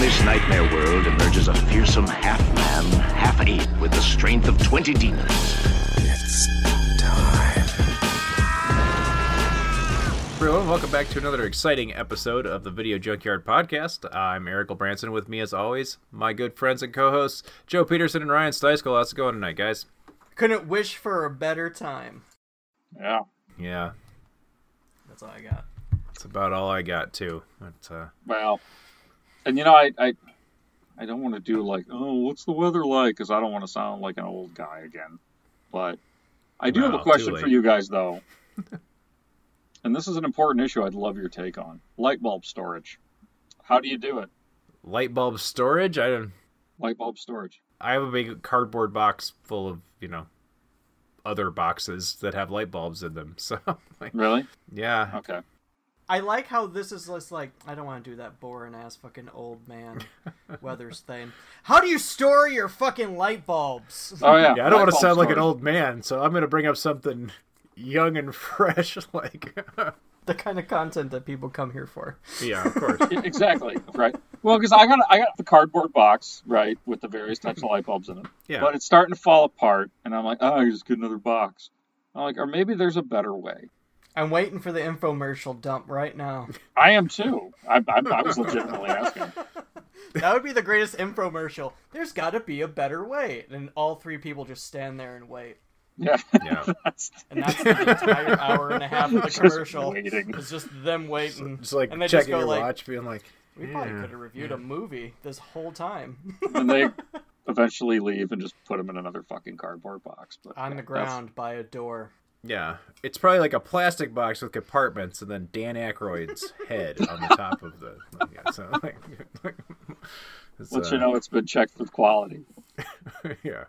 From this nightmare world emerges a fearsome half-man, half-ape with the strength of 20 demons. It's time. Everyone, welcome back to another exciting episode of the Video Junkyard Podcast. I'm Eric Branson. With me, as always, my good friends and co-hosts Joe Peterson and Ryan Steisko. How's it going tonight, guys? Couldn't wish for a better time. Yeah. Yeah, That's all I got. that's about all I got too. But, uh, Well, and you know, I I, I don't want to do like, oh, what's the weather like? Because I don't want to sound like an old guy again. But I do have a question for you guys though. and this is an important issue. I'd love your take on light bulb storage. How do you do it? light bulb storage. I don't. Light bulb storage. I have a big cardboard box full of you know other boxes that have light bulbs in them. So like, Really? yeah, Okay. I like how this is just like I don't want to do that boring ass fucking old man weathers thing. How do you store your fucking light bulbs? Oh yeah. yeah. I don't want to bulb sound like an old man, so I'm gonna bring up something young and fresh. Like, the kind of content that people come here for. yeah, of course. Exactly. Right. Well, because I got I got the cardboard box right with the various types of light bulbs in it. Yeah. But it's starting to fall apart, and I'm like, oh, I just get another box. I'm like, or maybe there's a better way. I'm waiting for the infomercial dump right now. I am too. I, I, I was legitimately asking. That would be the greatest infomercial. There's got to be a better way. And all three people just stand there and wait. Yeah. Yeah. That's, And that's the entire hour and a half of the Just commercial. waiting. It's just them waiting. Just like and they checking just go your like, watch, being like, We probably could have reviewed a movie this whole time. and they eventually leave and just put them in another fucking cardboard box. But On yeah, the that's- ground by a door. Yeah, it's probably like a plastic box with compartments, and then Dan Aykroyd's head on the top of the. Yeah, so like, it's, Let uh, you know it's been checked with quality. Yeah,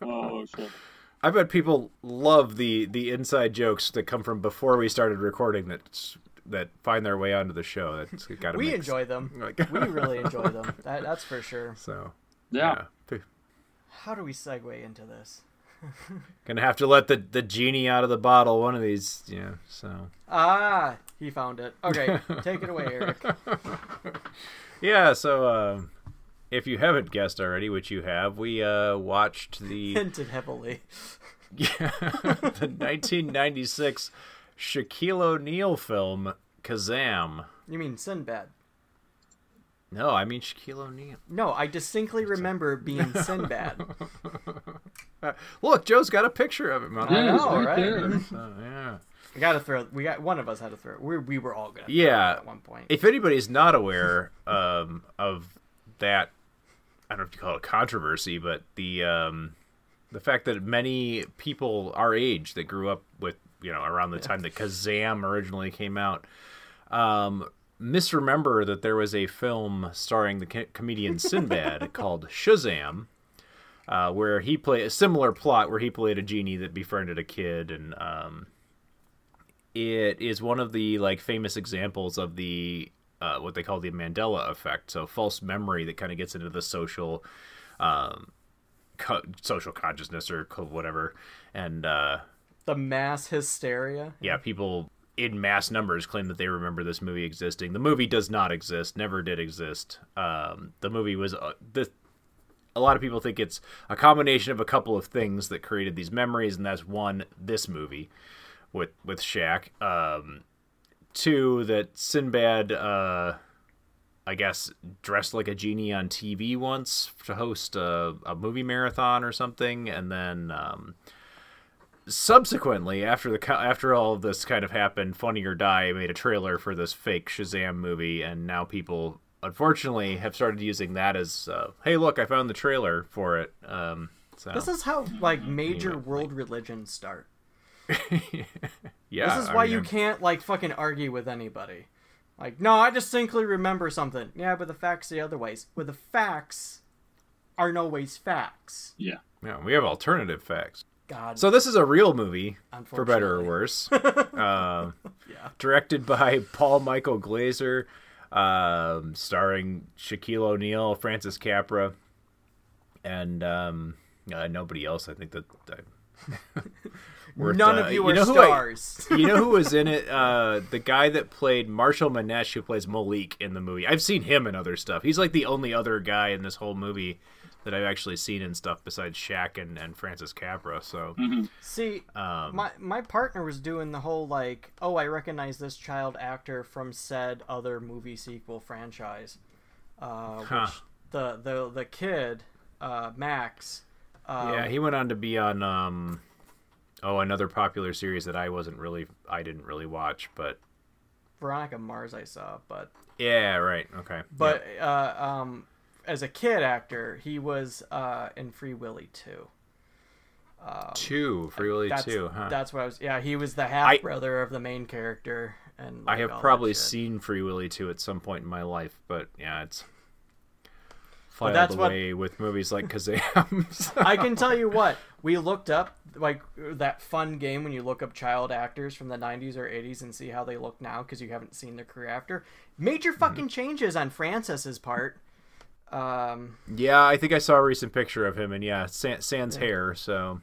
Oh shit. I bet people love the the inside jokes that come from before we started recording that that find their way onto the show. That's got to We enjoy them. Like- we really enjoy them. That, that's for sure. So Yeah. yeah. How do we segue into this? Gonna have to let the, the genie out of the bottle one of these, yeah. So Ah, he found it. Okay, take it away, Eric. yeah, so uh, if you haven't guessed already, which you have, we uh, watched the Hinted heavily. Yeah, the 1996 Shaquille O'Neal film Kazaam. You mean Sinbad? No, I mean Shaquille O'Neal. No, I distinctly remember being Sinbad. Look, Joe's got a picture of him. On I know, right? there. So, yeah. We gotta throw. We got one of us had to throw. We we were all gonna. throw Yeah. at one point. If anybody's not aware um, of that, I don't know if you call it controversy, but the um, the fact that many people our age that grew up with you know around the time that Kazaam originally came out um, misremember that there was a film starring the co- comedian Sinbad called Shazaam. Uh, where he played a similar plot where he played a genie that befriended a kid and um, it is one of the like famous examples of the uh, what they call the Mandela effect. So false memory that kind of gets into the social, um, co- social consciousness or co- whatever, and uh, the mass hysteria. yeah, people in mass numbers claim that they remember this movie existing. The movie does not exist, never did exist. Um, the movie was uh, the. A lot of people think it's a combination of a couple of things that created these memories, and that's one, this movie with with Shaq. Um, two, that Sinbad, uh, I guess, dressed like a genie on TV once to host a, a movie marathon or something, and then um, subsequently, after the after all of this kind of happened, Funny or Die made a trailer for this fake Shazaam movie, and now people unfortunately have started using that as, uh, hey, look, I found the trailer for it. Um, so This is how like major world religions start. yeah, This is I why mean, you I'm- can't like fucking argue with anybody. Like, no, I distinctly remember something. Yeah, but the facts the other ways. Where the facts are no ways facts. Yeah. Yeah, we have alternative facts. God. So this is a real movie, for better or worse. uh, Directed by Paul Michael Glaser, um, starring Shaquille O'Neal, Francis Capra, and um, uh, nobody else. I think that. I, worth, None uh, of you are know I- stars. you know who was in it? Uh, the guy that played Marshall Manesh, who plays Malik in the movie. I've seen him in other stuff. He's like the only other guy in this whole movie that I've actually seen in stuff besides Shaq and, and Francis Capra. So See, Um, my my partner was doing the whole like, oh, I recognize this child actor from said other movie sequel franchise. Uh, Huh. the the the kid, uh, Max. Um, yeah, he went on to be on um, oh another popular series that I wasn't really I didn't really watch, but Veronica Mars, I saw, but yeah, right, okay, but uh, um, as a kid actor, he was uh, in Free Willy too. Yeah. two Free Willy That's two, huh? that's what I was. Yeah, he was the half brother of the main character, and I have probably seen Free Willy two at some point in my life, but yeah, it's filed that's what- away with movies like Kazaam. so- I can tell you what we looked up, like that fun game when you look up child actors from the '90s or '80s and see how they look now because you haven't seen their career after. Major Mm-hmm. fucking changes on Francis's part. Um, Yeah, I think I saw a recent picture of him, and yeah, San- sans hair. So,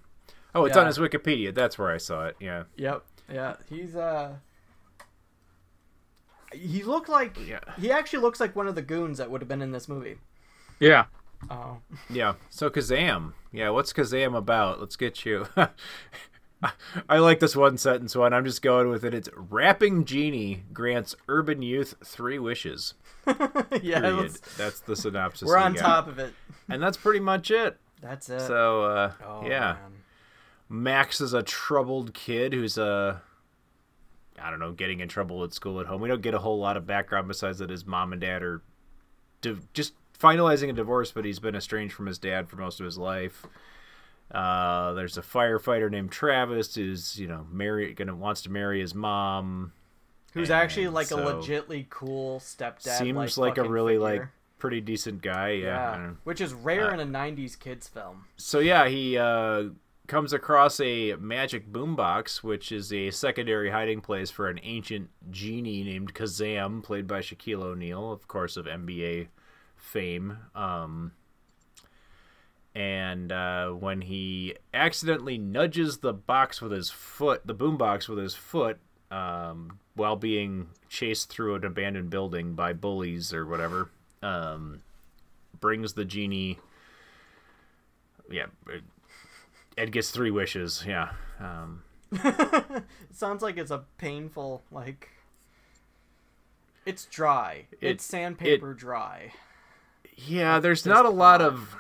oh, it's on his Wikipedia. That's where I saw it. Yeah, yep, yeah, he's uh, he looked like Yeah. he actually looks like one of the goons that would have been in this movie. Yeah. Oh, yeah. So Kazaam, yeah, what's Kazaam about? Let's get you. I like this one sentence one. I'm just going with it. It's rapping genie grants urban youth three wishes. yeah, Period. That's the synopsis. we're on got. top of it. and that's pretty much it. That's it. So, uh, oh, yeah. man. Max is a troubled kid who's uh I don't know, getting in trouble at school at home. We don't get a whole lot of background besides that his mom and dad are di- just finalizing a divorce, but he's been estranged from his dad for most of his life. Uh, there's a firefighter named Travis who's you know marry gonna wants to marry his mom. Who's actually like so- a legitly cool stepdad? Seems like, a fucking really like pretty decent guy. Yeah. Yeah, which is rare in a '90s kids film. so yeah, he uh, comes across a magic boombox, which is a secondary hiding place for an ancient genie named Kazaam, played by Shaquille O'Neal, of course, of NBA fame. Um, and uh, when he accidentally nudges the box with his foot, the boombox with his foot, um, while being chased through an abandoned building by bullies or whatever, um, brings the genie. Yeah, Ed gets three wishes. Yeah. Um, It sounds like it's a painful like. It's dry. It- it's sandpaper dry. yeah, there's not a lot of.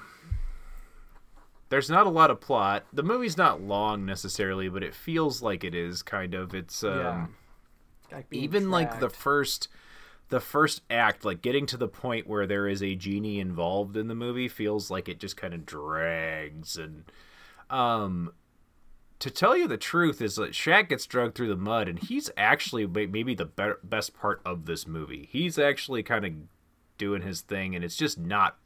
There's not a lot of plot. The movie's not long necessarily, but it feels like it is kind of. It's um, yeah. Like even like the first the first act like getting to the point where there is a genie involved in the movie feels like it just kind of drags and um to tell you the truth is that Shaq gets dragged through the mud and he's actually maybe the be- best part of this movie. He's actually kind of doing his thing and it's just not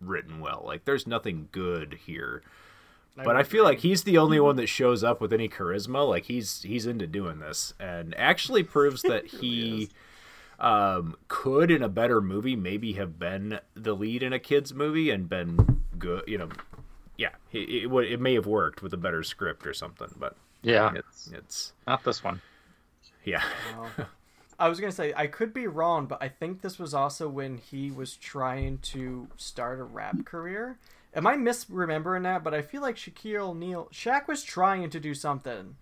written well. Like there's nothing good here. But I feel like he's the only one that shows up with any charisma. Like he's he's into doing this, and actually proves that he um, could, in a better movie, maybe have been the lead in a kids movie and been good. You know, yeah, it, it, would- it may have worked with a better script or something. But Yeah. it's it's Not this one. yeah, I was gonna say I could be wrong, but I think this was also when he was trying to start a rap career. Am I misremembering that? But I feel like Shaquille O'Neal, Shaq was trying to do something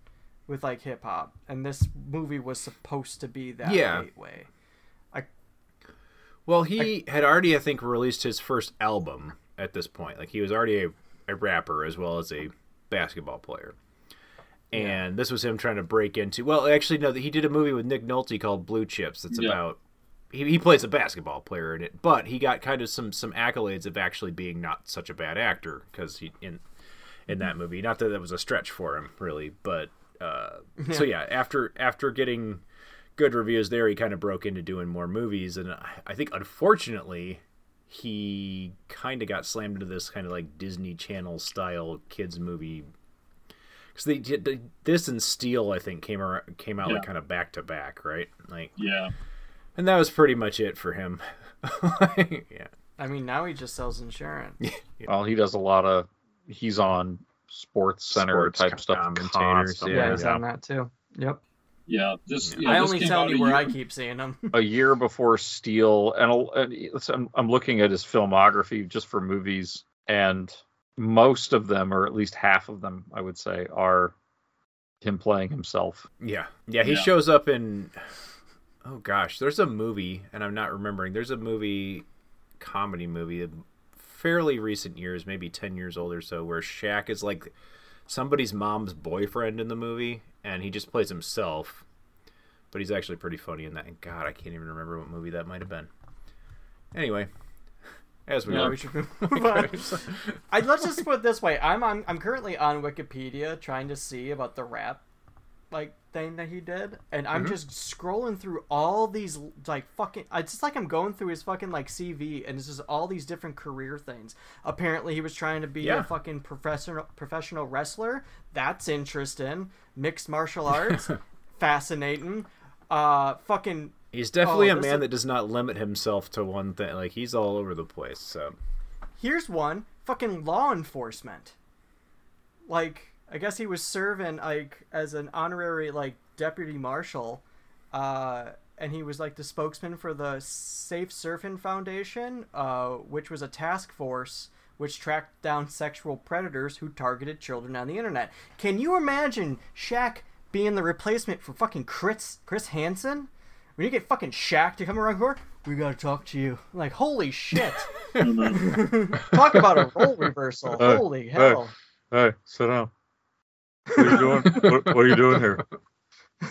with like hip hop, and this movie was supposed to be that Yeah. gateway. Well, he had already, I think, released his first album at this point. Like he was already a, a rapper as well as a basketball player. And this was him trying to break into. Well, actually, no. He did a movie with Nick Nolte called Blue Chips. That's Yeah. about he, he plays a basketball player in it, but he got kind of some some accolades of actually being not such a bad actor because he in in that movie. Not that that was a stretch for him, really, but uh, so yeah. After after getting good reviews there, he kind of broke into doing more movies, and I, I think unfortunately he kind of got slammed into this kind of like Disney Channel style kids movie. Because they did this and Steel, I think came around, came out Yeah. like kind of back to back, right? Like, Yeah. And that was pretty much it for him. yeah, I mean, now he just sells insurance. yeah. Well, he does a lot of. He's on Sports Center Sports type stuff. commentators, constantly. Yeah, Yeah, he's on that too. Yep. Yeah. Just Yeah. yeah, I this only tell you where I keep seeing him. a year before Steel, and, uh, and I'm, I'm looking at his filmography just for movies, and most of them, or at least half of them, I would say, are him playing himself. yeah, yeah. He Yeah. shows up in. Oh gosh, there's a movie, and I'm not remembering. There's a movie, comedy movie, fairly recent years, maybe ten years old or so, where Shaq is like somebody's mom's boyfriend in the movie, and he just plays himself. But he's actually pretty funny in that. And God, I can't even remember what movie that might have been. Anyway, as we Yeah, were. we should move on. I, let's just put it this way: I'm, I'm I'm currently on Wikipedia trying to see about the rap like thing that he did, and I'm just scrolling through all these like fucking. It's just like I'm going through his fucking like CV, and it's just all these different career things. Apparently, he was trying to be Yeah. a fucking professional professional wrestler. That's interesting. Mixed martial arts, fascinating. Uh, fucking He's definitely Oh, a man is- that does not limit himself to one thing. Like he's all over the place. So Here's one fucking law enforcement. Like, I guess he was serving like as an honorary like deputy marshal, uh, and he was like the spokesman for the Safe Surfing Foundation, uh, which was a task force which tracked down sexual predators who targeted children on the internet. Can you imagine Shaq being the replacement for fucking Chris Chris Hansen? When you get fucking Shaq to come around here, we gotta talk to you. Like, holy shit! Talk about a role reversal. Hey, Holy hell! Hey, sit down. What are you doing? what, what are you doing here?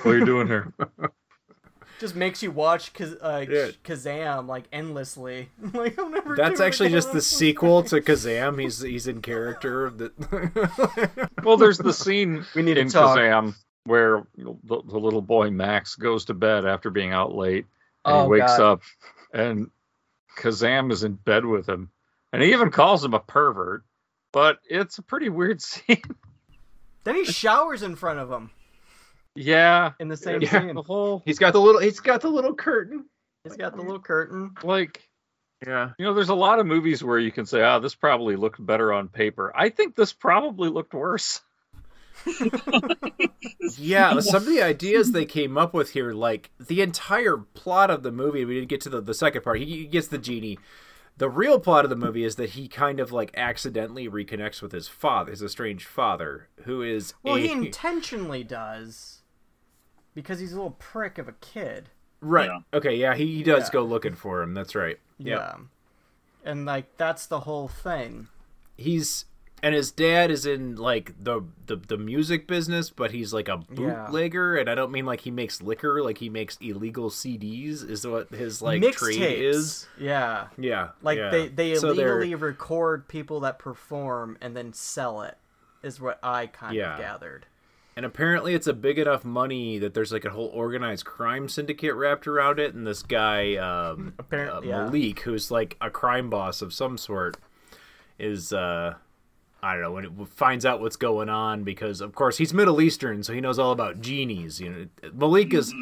What are you doing here? Just makes you watch Kaz- uh, Yeah. Kazaam like endlessly. like I'm never. that's actually just again. the sequel to Kazaam. He's he's in character. That Well, there's the scene We need to in talk. Kazaam where the, the little boy Max goes to bed after being out late, and Oh, he wakes God. up, and Kazaam is in bed with him, and he even calls him a pervert. But it's a pretty weird scene. Then he showers in front of him yeah, in the same yeah, scene. the whole he's got the little he's got the little curtain. He's got the little curtain. like Yeah. you know, there's a lot of movies where you can say, "Ah, this probably looked better on paper." I think this probably looked worse. Yeah, some of the ideas they came up with here, like the entire plot of the movie, we didn't get to the, the second part. He, he gets the genie. The real plot of the movie is that he kind of like accidentally reconnects with his father, his estranged father, who is Well, a, he intentionally does because he's a little prick of a kid. right. Yeah. Okay, yeah, he, he does Yeah. go looking for him. That's right. Yep. Yeah. And like that's the whole thing. he's and his dad is in like the, the the music business but he's like a Yeah. bootlegger and i don't mean like he makes liquor like he makes illegal cds is what his like Mixtapes. trade is Yeah. yeah Like yeah. they they So they're- illegally record people that perform and then sell it. Is what I kind Yeah. of gathered. and apparently it's a big enough money that there's like a whole organized crime syndicate wrapped around it and this guy um Apparently, uh, yeah. malik who's like a crime boss of some sort is uh I don't know when it finds out what's going on because of course he's Middle Eastern, so he knows all about genies. You know, Malik is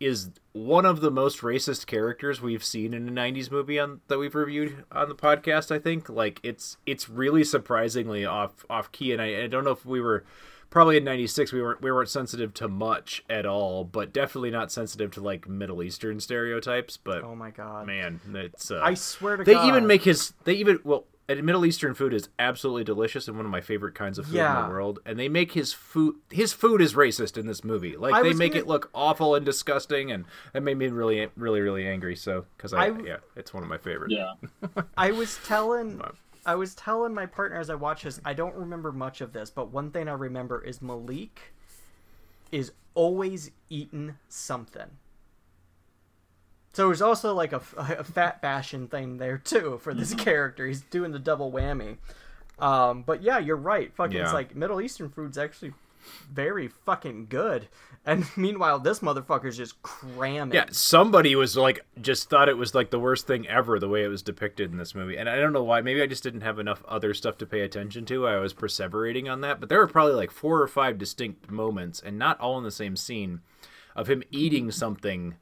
is one of the most racist characters we've seen in a '90s movie on that we've reviewed on the podcast. I think like it's it's really surprisingly off off key, and I, I don't know if we were probably in '96 we weren't we weren't sensitive to much at all, but definitely not sensitive to like Middle Eastern stereotypes. But Oh my god. man, it's uh, I swear to god. they God. even make his they even well and Middle Eastern food is absolutely delicious and one of my favorite kinds of food in the world. And they make his food his food is racist in this movie. Like I they make gonna- it look awful and disgusting, and that made me really really really angry. So because I, I- yeah, it's one of my favorites. Yeah. I was telling I was telling my partner as I watched this, I don't remember much of this, but one thing I remember is Malik is always eating something. So there's also like a, a fat bashing thing there too for this character. He's doing the double whammy. Um, but yeah, you're right. Fucking, it's like Middle Eastern food's actually very fucking good. And meanwhile, this motherfucker's just cramming. Yeah, somebody was like just thought it was like the worst thing ever the way it was depicted in this movie. And I don't know why. Maybe I just didn't have enough other stuff to pay attention to. I was perseverating on that, but there were probably like four or five distinct moments and not all in the same scene of him eating something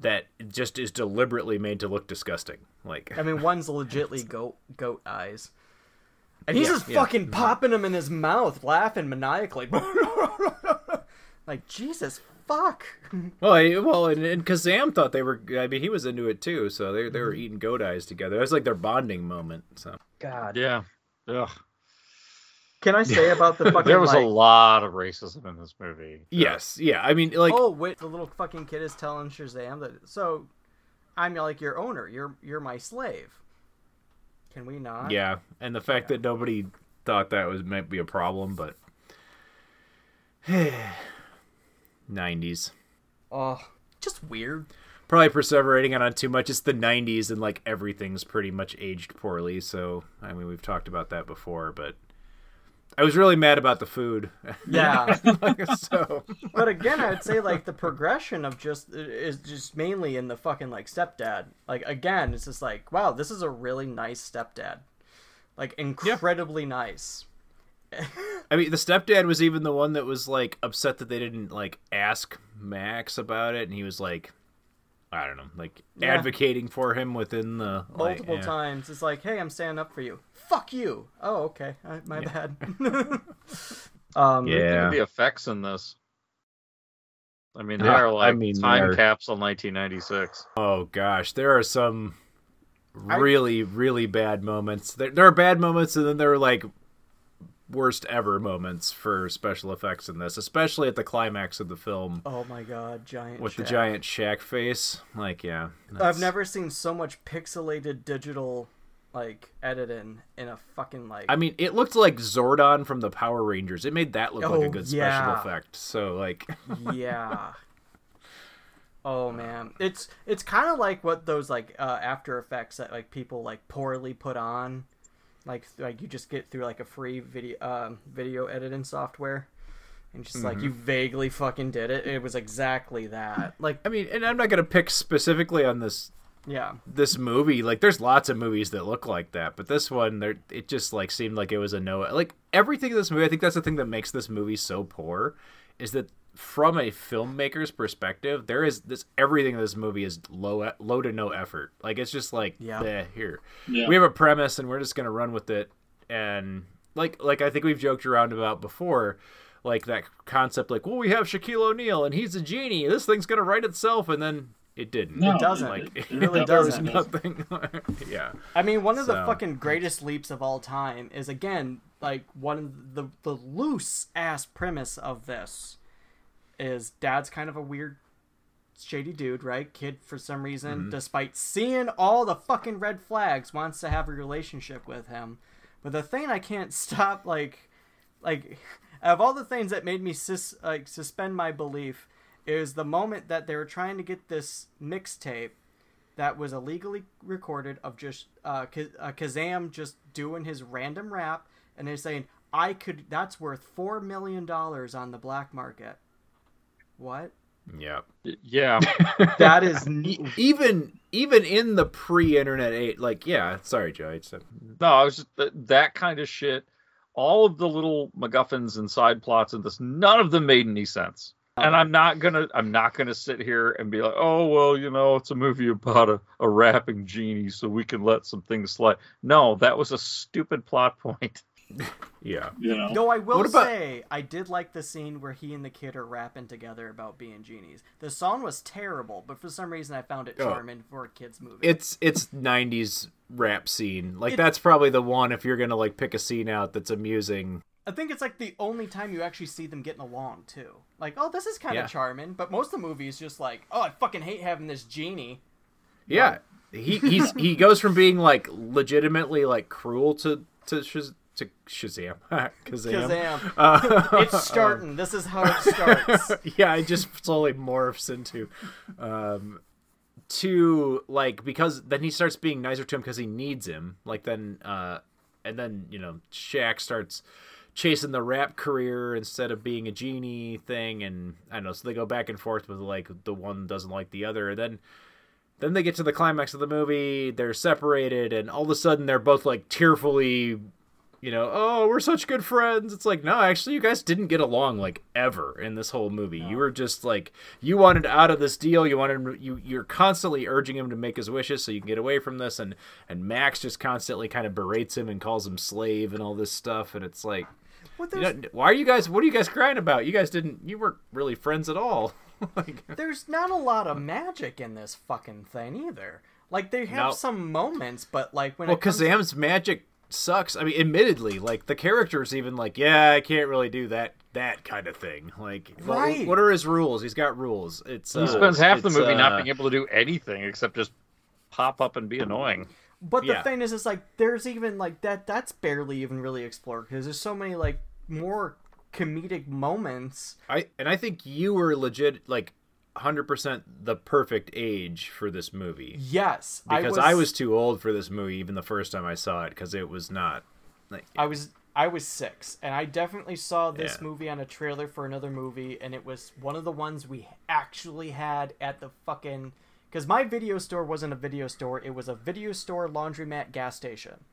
that just is deliberately made to look disgusting. Like I mean, one's legitly goat goat eyes. And he's Yeah, just yeah. fucking mm-hmm. popping them in his mouth, laughing maniacally. like, Jesus fuck. Well, I, well, and, and Kazaam thought they were. I mean, he was into it too. So they they were mm-hmm. eating goat eyes together. That was like their bonding moment. So God. Yeah. Ugh. Can I say about the fucking There was like, a lot of racism in this movie. yes, yeah. I mean, like oh wait, the little fucking kid is telling Shazaam that so I'm like your owner. You're you're my slave. Can we not? yeah, and the fact that nobody thought that was might be a problem, but nineties. Oh, just weird. Probably perseverating on it too much. It's the '90s, and like everything's pretty much aged poorly. So I mean, we've talked about that before, but I was really mad about the food. Yeah. so but again, I'd say like the progression of just is just mainly in the fucking like stepdad. Like again, it's just like wow, this is a really nice stepdad, like incredibly nice. I mean, the stepdad was even the one that was like upset that they didn't like ask Max about it, and he was like, I don't know, like Yeah. advocating for him within the like, Multiple yeah. times, it's like, hey, I'm standing up for you. Fuck you. Oh, okay, I, my bad. um, Yeah. The effects in this. I mean, they Yeah, are I like mean, time they're- capsule 1996. Oh gosh, there are some really really bad moments. There, there are bad moments, and then there are like worst ever moments for special effects in this, especially at the climax of the film Oh my god, giant. with the giant Shaq face. Like, yeah, I've never seen so much pixelated digital like editing in a fucking like. I mean, it looked like Zordon from the Power Rangers. It made that look like Oh, a good special effect. So, like, yeah. Oh man, it's it's kind of like what those like uh, After Effects that like people like poorly put on, like like you just get through like a free video um, video editing software, and just like Mm-hmm. you vaguely fucking did it. It was exactly that. Like I mean, and I'm not gonna pick specifically on this yeah, this movie. Like, there's lots of movies that look like that, but this one, there, it just like seemed like it was a no. Like everything in this movie, I think that's the thing that makes this movie so poor, is that from a filmmaker's perspective, there is this everything in this movie is low low to no effort. Like it's just like Yeah. yeah, here Yeah. we have a premise and we're just gonna run with it. And like like I think we've joked around about before, like that concept, like well we have Shaquille O'Neal and he's a genie. This thing's gonna write itself, and then it didn't. No, It doesn't. Like It really there was doesn't. nothing. yeah. I mean, one of the fucking greatest leaps of all time is again like one of the the loose ass premise of this is dad's kind of a weird shady dude, right? Kid for some reason, despite seeing all the fucking red flags, wants to have a relationship with him. But the thing I can't stop like like of all the things that made me sus- like suspend my belief is the moment that they were trying to get this mixtape that was illegally recorded of just uh, K- uh, Kazaam just doing his random rap, and they're saying I could. That's worth four million dollars on the black market. What? Yeah. Yeah. That is neat. Even even in the pre-internet age, like yeah. Sorry, Joe. I said no, I was just that, that kind of shit. All of the little MacGuffins and side plots and this, none of them made any sense. Uh-huh. And I'm not gonna, I'm not gonna sit here and be like, oh well, you know, it's a movie about a, a rapping genie, so we can let some things slide. No, that was a stupid plot point. Yeah. You know. Though I will about- say, I did like the scene where he and the kid are rapping together about being genies. The song was terrible, but for some reason I found it Oh. charming for a kids movie. It's it's '90s rap scene. Like It- that's probably the one if you're gonna like pick a scene out that's amusing. I think it's like the only time you actually see them getting along too. Like, oh, this is kind of Yeah. charming, but most of the movie is just like, oh, I fucking hate having this genie. Yeah. He he's he goes from being like legitimately like cruel to to Shaz- to Shazaam. Kazaam. Kazaam. Uh, It's starting. This is how it starts. yeah, it just slowly morphs into um to like because then he starts being nicer to him because he needs him. Like then uh and then, you know, Shaq starts chasing the rap career instead of being a genie thing, and I don't know. So they go back and forth with like the one doesn't like the other. Then then they get to the climax of the movie. They're separated, and all of a sudden they're both like tearfully you know, oh, we're such good friends. It's like, no, actually, you guys didn't get along like ever in this whole movie. You were just like, you wanted out of this deal. You wanted you you're constantly urging him to make his wishes so you can get away from this. And and Max just constantly kind of berates him and calls him slave and all this stuff. And it's like, What you know, why are you guys? What are you guys crying about? You guys didn't. You weren't really friends at all. like, there's not a lot of magic in this fucking thing either. Like they have No. some moments, but like when well, it comes Kazaam's magic sucks. I mean, admittedly, like the character's even like, yeah, I can't really do that that kind of thing. Like, what- Right. what are his rules? He's got rules. It's He uh, spends half the it's, movie not uh, being able to do anything except just pop up and be annoying. But the Yeah. thing is, it's like there's even like that. That's barely even really explored because there's so many like more comedic moments. I and I think you were legit like. 100% the perfect age for this movie Yes, because I was, too old for this movie even the first time I saw it because it was not like I was I was six, and I definitely saw this Yeah. movie on a trailer for another movie, and it was one of the ones we actually had at the fucking. Because my video store wasn't a video store; it was a video store laundromat gas station.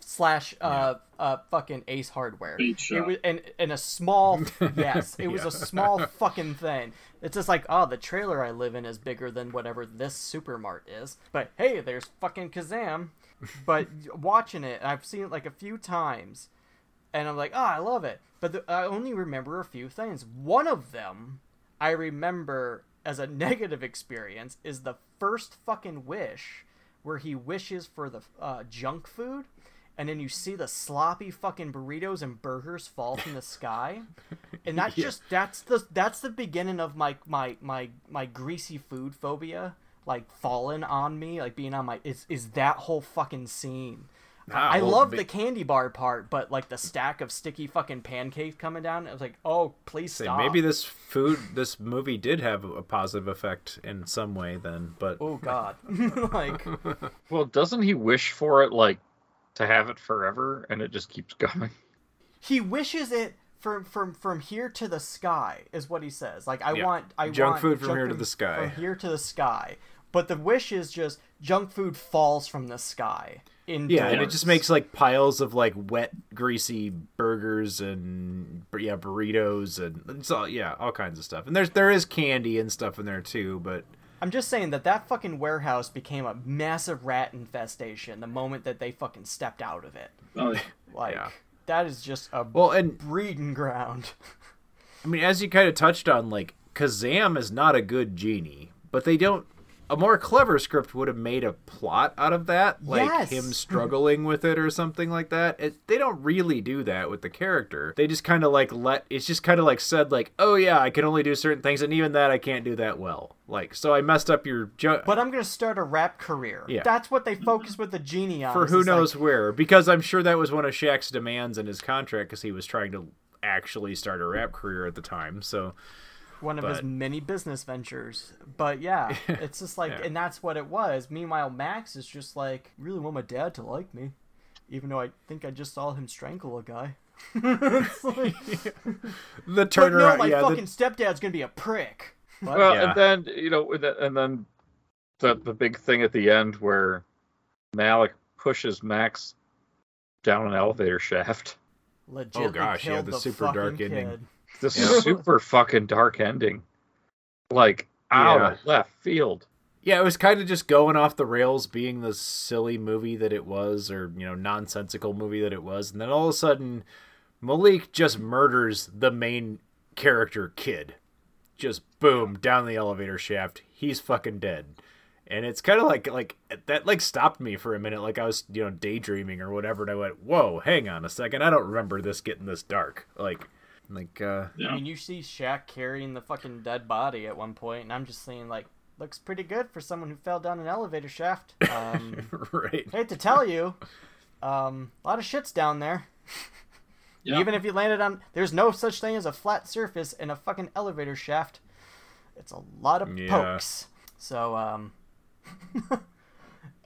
Slash, uh, uh, fucking Ace Hardware. It was and in a small, yes, it was a small fucking thing. It's just like, oh, the trailer I live in is bigger than whatever this supermart is. But hey, there's fucking Kazaam. But watching it, I've seen it like a few times, and I'm like, oh, I love it. But the, I only remember a few things. One of them I remember as a negative experience is the first fucking wish where he wishes for the uh, junk food, and then you see the sloppy fucking burritos and burgers fall from the sky, and that's just that's the that's the beginning of my my my my greasy food phobia like falling on me like being on my is is that whole fucking scene. Ah, I well, love ma- the candy bar part, but like the stack of sticky fucking pancakes coming down, I was like, oh, please say, stop. maybe this food this movie did have a positive effect in some way then but Oh God, like Well, doesn't he wish for it like to have it forever and it just keeps going? he wishes it from from from here to the sky is what he says. Like I Yeah. want I Junk want food from junk here to the sky. From here to the sky. But the wish is just junk food falls from the sky. Indoors. Yeah, and it just makes like piles of like wet, greasy burgers and yeah, burritos and it's all yeah, all kinds of stuff. And there's there is candy and stuff in there too, but I'm just saying that that fucking warehouse became a massive rat infestation the moment that they fucking stepped out of it. Oh, yeah. Like Yeah. that is just a well, and breeding ground. I mean, as you kind of touched on, like Kazaam is not a good genie, but they don't. A more clever script would have made a plot out of that, like Yes. him struggling with it or something like that. It, they don't really do that with the character. They just kind of like let it's just kind of like said like, oh yeah, I can only do certain things, and even that I can't do that well. Like, so I messed up your ju- But I'm gonna start a rap career. Yeah. That's what they focus with the genie on. for who it's like, knows where because i'm sure that was one of Shaq's demands in his contract because he was trying to actually start a rap career at the time so one of his many business ventures. But yeah, it's just like, Yeah. and that's what it was. Meanwhile, Max is just like, really want my dad to like me, even though I think I just saw him strangle a guy. Like, the but turnaround no, my yeah the- fucking stepdad's gonna be a prick. What? Well, Yeah. and then you know, and then- the the big thing at the end where Malik pushes Max down an elevator shaft. Legitly Oh, gosh, yeah, killed the the super fucking dark ending. The super fucking dark ending, like out Yeah. of left field. yeah it was kind of just going off the rails being the silly movie that it was or you know nonsensical movie that it was and then all of a sudden malik just murders the main character kid. Just boom down the elevator shaft he's fucking dead. And it's kind of like like that like stopped me for a minute like i was you know daydreaming or whatever and i went whoa hang on a second i don't remember this getting this dark. Like like uh Yeah. I mean, you see Shaq carrying the fucking dead body at one point, and I'm just saying, like, looks pretty good for someone who fell down an elevator shaft. Um, right hate to tell you, um, a lot of shit's down there. Yeah. Even if you landed on, there's no such thing as a flat surface in a fucking elevator shaft. It's a lot of Yeah. pokes. So, um,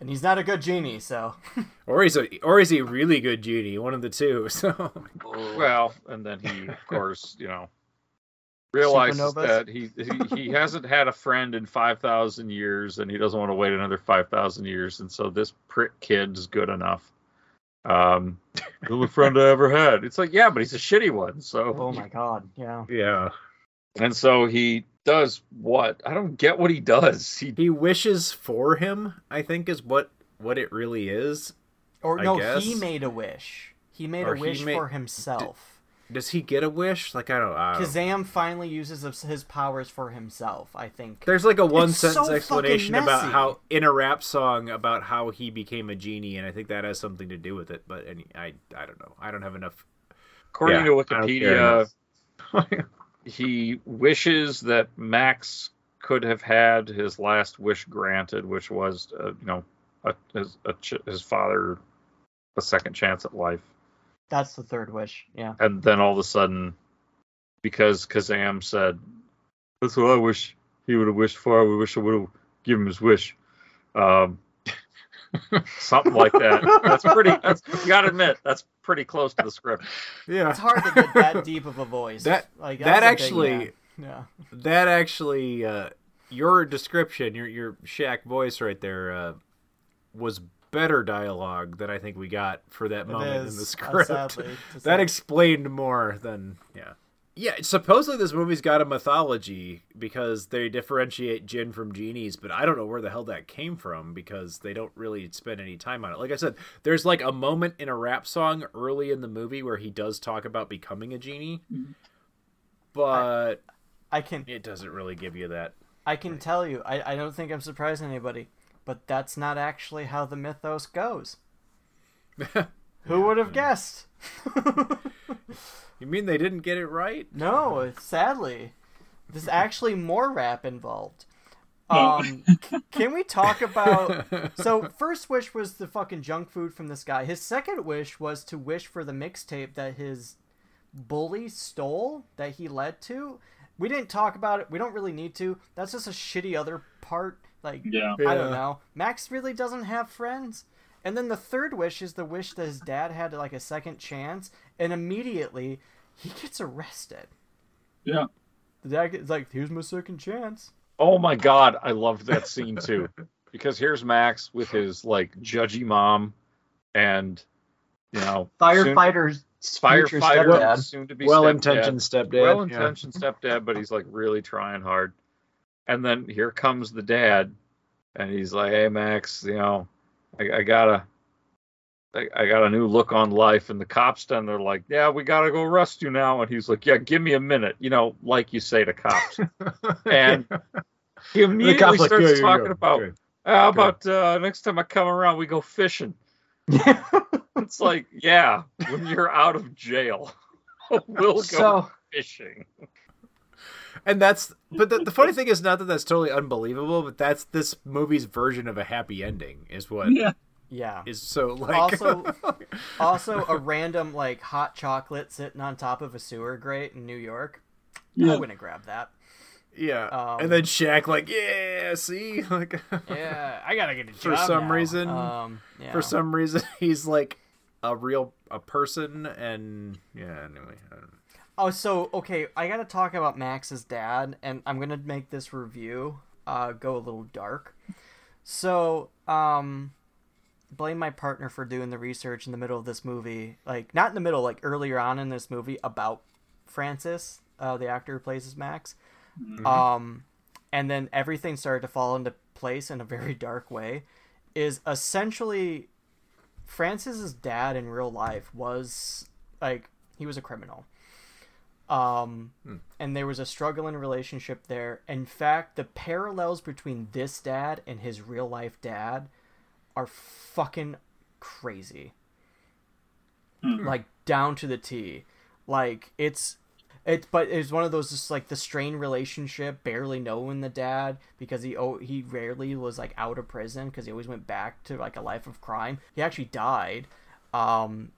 And he's not a good genie, so Or he's a or is he a really good genie? One of the two. So Well, and then he, of course, you know, realizes Supernovas? that he, he he hasn't had a friend in five thousand years, and he doesn't want to wait another five thousand years, and so this prick kid is good enough. Um, the only friend I ever had. It's like, yeah, but he's a shitty one. So, oh my god, yeah. yeah. and so he does what? I don't get what he does. He He wishes for him, I think is what what it really is. Or I no, guess. he made a wish. He made Or a wish ma- for himself. Does he get a wish? Like I don't, I don't Kazaam finally uses his- his powers for himself. I think. There's like a one It's sentence fucking explanation about how in a rap song about how he became a genie, and I think that has something to do with it. But any, I I don't know. I don't have enough. According Yeah, to I don't care Wikipedia, enough. he wishes that Max could have had his last wish granted, which was, uh, you know, a, his, a, ch- his father a second chance at life. That's the third wish. Yeah. And then all of a sudden, because Kazaam said, "That's what I wish he would have wished for. We wish I would have given him his wish." Um, something like that. That's pretty. That's, you gotta admit, that's pretty close to the script. Yeah, It's hard to get that deep of a voice. That- like that was big actually- man. Yeah. that actually, uh, your description, your your Shaq voice right there, uh, was better dialogue than I think we got for that moment in is, the uh, script. sadly, that say. explained more than yeah. Yeah, supposedly this movie's got a mythology because they differentiate Jin from genies, but I don't know where the hell that came from because they don't really spend any time on it. Like I said, there's like a moment in a rap song early in the movie where he does talk about becoming a genie, mm-hmm. but I can it doesn't really give you that. I can tell you, I, I don't think I'm surprising anybody, but that's not actually how the mythos goes. Who would have guessed? You mean they didn't get it right? No, sadly. There's actually more rap involved. Um, can we talk about? So, first wish was the fucking junk food from this guy. His second wish was to wish for the mixtape that his bully stole, that he led to. We didn't talk about it. We don't really need to. That's just a shitty other part. Like, Yeah. I don't know. Max really doesn't have friends. And then the third wish is the wish that his dad had like a second chance, and immediately he gets arrested. Yeah. The dad is like, "Here's my second chance." Oh my god, I loved that scene too. because here's Max with his like judgy mom and you know Firefighters. soon, future firefighter stepdad. soon to be Well-intentioned stepdad. Well intentioned stepdad, but he's like really trying hard. And then here comes the dad and he's like, Hey Max, you know, I, I gotta I, I got a new look on life and the cops then they're like, Yeah, we gotta go arrest you now and he's like, Yeah, give me a minute, you know, like you say to cops. and he immediately cop's like, starts "Yeah, yeah, talking yeah, about okay." how about uh, next time I come around, we go fishing? It's like, yeah, when you're out of jail, we'll go So fishing. And that's but the, the funny thing is not that that's totally unbelievable, but that's this movie's version of a happy ending is what. Yeah. Yeah. Is so like Also, also a random like hot chocolate sitting on top of a sewer grate in New York. I Yeah. wouldn't grab that. yeah. um, and then Shaq like, yeah, see, like Yeah, I gotta get a For some now. reason- Um, yeah. for some reason he's like a real a person and yeah, anyway. I don't know. Oh, so okay, I gotta talk about Max's dad, and I'm gonna make this review uh, go a little dark. So, um, blame my partner for doing the research in the middle of this movie, like not in the middle, like earlier on in this movie about Francis, uh, the actor who plays as Max. Um, and then everything started to fall into place in a very dark way. Is essentially Francis's dad in real life was like he was a criminal um, and there was a struggle in relationship there. In fact, the parallels between this dad and his real life dad are fucking crazy. Like down to the T. Like it's it but it's one of those just like the strained relationship, barely knowing the dad because he oh he rarely was like out of prison because he always went back to like a life of crime. He actually died. Um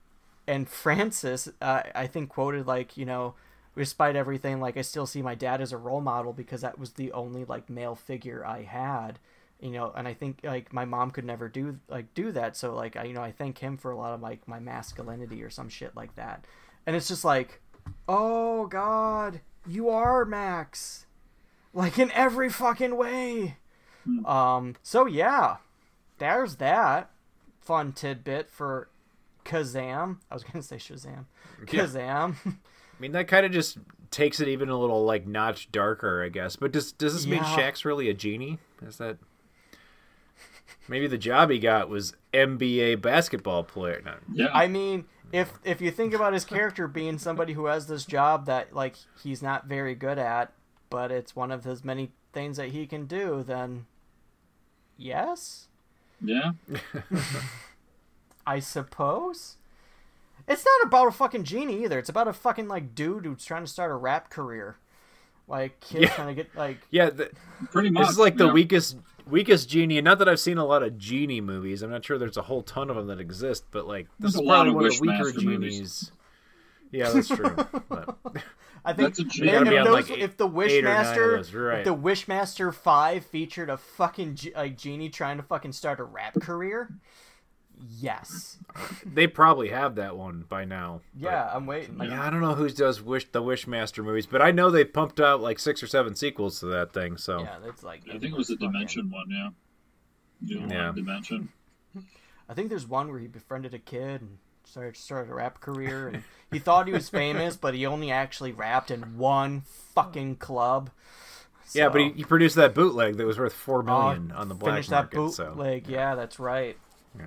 and Francis, uh, I think, quoted like, you know, despite everything, like I still see my dad as a role model because that was the only like male figure I had, you know, and I think like my mom could never do like do that. So like I you know I thank him for a lot of like my masculinity or some shit like that. And it's just like, oh God, you are Max, like in every fucking way. Um. So yeah, there's that fun tidbit for Kazaam. I was gonna say Shazaam. Yeah. Kazaam. I mean, that kind of just takes it even a little like notch darker, I guess. But does does this mean Yeah. Shaq's really a genie? Is that maybe the job he got was NBA basketball player? No. Yeah. I mean, if if you think about his character being somebody who has this job that like he's not very good at, but it's one of his many things that he can do, then yes, yeah. I suppose. It's not about a fucking genie either. It's about a fucking like dude who's trying to start a rap career. Like kid Yeah. trying to get like Yeah, the, Pretty much. this is like the yeah. weakest weakest genie. And not that I've seen a lot of genie movies. I'm not sure there's a whole ton of them that exist, but like this There's is a lot probably of one of the weaker Wishmaster movies. genies. Yeah, that's true. but, I think That's a man, if, Gotta be on, those, like, if the eight or nine of Wishmaster, right. if the Wishmaster Five featured a fucking like genie trying to fucking start a rap career, yes, they probably have that one by now. yeah, I'm waiting. Like, Yeah, I don't know who does Wish the Wishmaster movies, but I know they pumped out like six or seven sequels to that thing. So yeah, that's like. I think it was the fucking- Dimension one, yeah. The Yeah. yeah. Dimension. I think there's one where he befriended a kid and started started a rap career, and he thought he was famous, but he only actually rapped in one fucking club. yeah, but he, he produced that bootleg that was worth four Oh, million on the black finished market. that so bootleg. Yeah, that's right. yeah.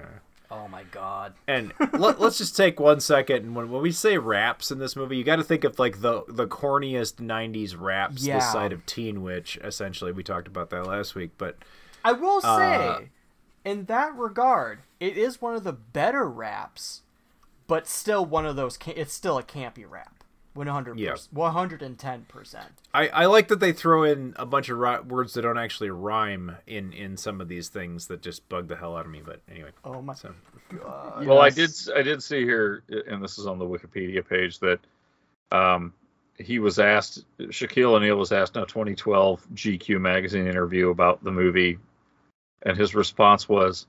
Oh my god. And let, us just take one second. And when, when we say raps in this movie, you got to think of like the the corniest '90s raps Yeah. this side of Teen Witch. Essentially, we talked about that last week. But I will say, Uh, in that regard, it is one of the better raps, but still one of those. It's still a campy rap. One hundred Yeah. one hundred and ten percent. I, I like that they throw in a bunch of ri- words that don't actually rhyme in in some of these things that just bug the hell out of me. But anyway, Oh my so god. Well, I did I did see here, and this is on the Wikipedia page that um, he was asked Shaquille O'Neal was asked in a 2012 GQ magazine interview about the movie, and his response was,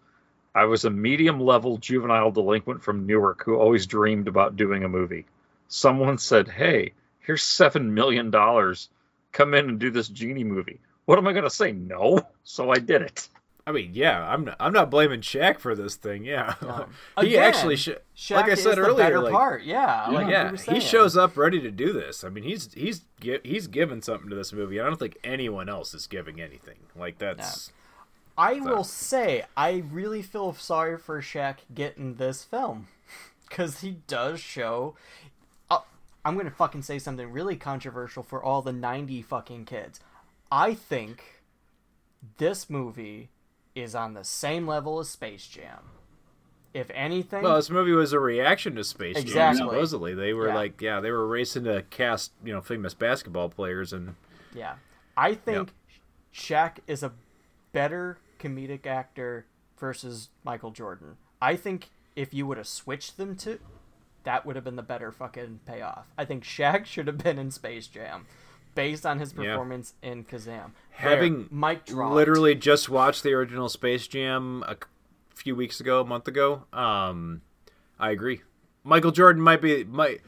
"I was a medium level juvenile delinquent from Newark who always dreamed about doing a movie. Someone said, "Hey, here's seven million dollars. Come in and do this genie movie." What am I gonna say? No. So I did it. I mean, yeah, I'm not, I'm not blaming Shaq for this thing. Yeah, No. he Again, actually sh- Shaq like I said the earlier, better like, part. Yeah, like yeah, we he shows up ready to do this. I mean, he's he's he's given something to this movie. I don't think anyone else is giving anything. Like that's I will say, I really feel sorry for Shaq getting this film because he does show. I'm gonna fucking say something really controversial for all the '90 fucking kids. I think this movie is on the same level as Space Jam. If anything, well, this movie was a reaction to Space Jam. Supposedly, they were Yeah. like, yeah, they were racing to cast you know famous basketball players, and Yeah. I think Shaq is a better comedic actor versus Michael Jordan. I think if you would have switched them to, that would have been the better fucking payoff. I think Shaq should have been in Space Jam based on his Yeah. performance in Kazaam. having Mike dropped. literally just watched the original Space Jam a few weeks ago, a month ago. Um, I agree. Michael Jordan might be might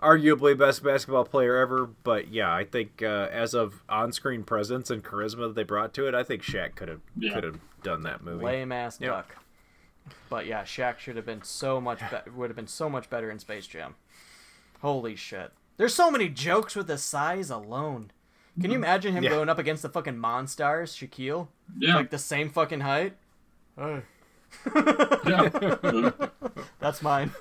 arguably best basketball player ever, but yeah, I think uh, as of on-screen presence and charisma that they brought to it, I think Shaq could have Yeah. could have done that movie. lame ass Yep. duck. But yeah, Shaq should have been so much be- would have been so much better in Space Jam. Holy shit. There's so many jokes with the size alone. Can you mm-hmm. imagine him Yeah. going up against the fucking Monstars, Shaquille? Yeah. Like the same fucking height? Hey. yeah. That's mine.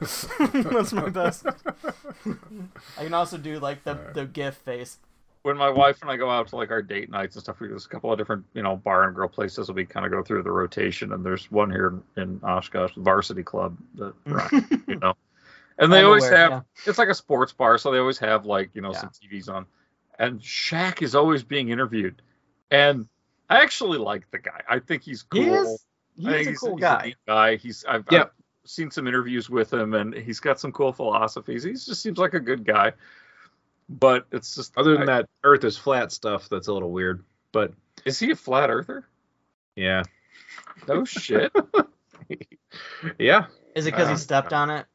That's my best. I can also do like the, the GIF face. When my wife and I go out to like our date nights and stuff, we there's a couple of different, you know, bar and grill places that we kind of go through the rotation, and there's one here in Oshkosh, Varsity Club, that you know, and they I'm always aware, have yeah. it's like a sports bar, so they always have like you know Yeah. some TVs on, and Shaq is always being interviewed, and I actually like the guy. I think he's cool. He is. I think He's a cool he's guy. neat guy. He's I've, Yeah. I've seen some interviews with him, and he's got some cool philosophies. He just seems like a good guy. But it's just Other than I- that Earth is flat stuff, that's a little weird. But Is he a flat earther? yeah, No shit. Yeah. Is it because Uh, he stepped on it?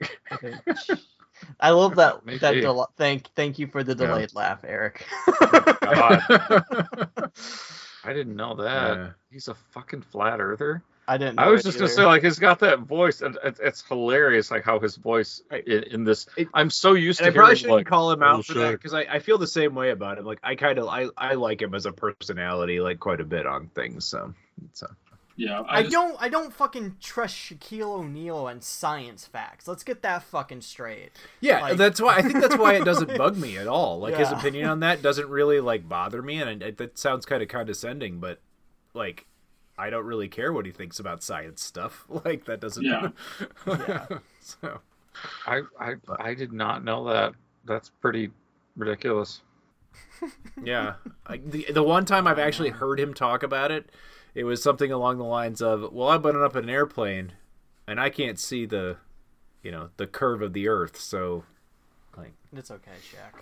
Okay. I love that. Maybe. That del- thank thank you for the Yeah. delayed laugh, Eric. God, I didn't know that. Yeah. He's a fucking flat earther. I didn't. I was it just gonna say, like, he's got that voice, and it's, it's hilarious, like how his voice in, in this. It- I'm so used And I probably shouldn't like, call him "Oh, out for that because I, I feel the same way about him. Like I kind of I, I like him as a personality like quite a bit on things. So, so Yeah, I, I just, don't. I don't fucking trust Shaquille O'Neal and science facts. Let's get that fucking straight. yeah, Like- that's why I think that's why it doesn't bug me at all. Like his opinion on that doesn't really like bother me, and it, that sounds kind of condescending, but like I don't really care what he thinks about science stuff. Like that doesn't. Yeah. Yeah. so I, I I did not know that. That's pretty ridiculous. yeah, I, the the one time I've actually heard him talk about it, it was something along the lines of, "Well, I've been up in an airplane, and I can't see the, you know, the curve of the Earth, so." Like, It's okay, Shaq.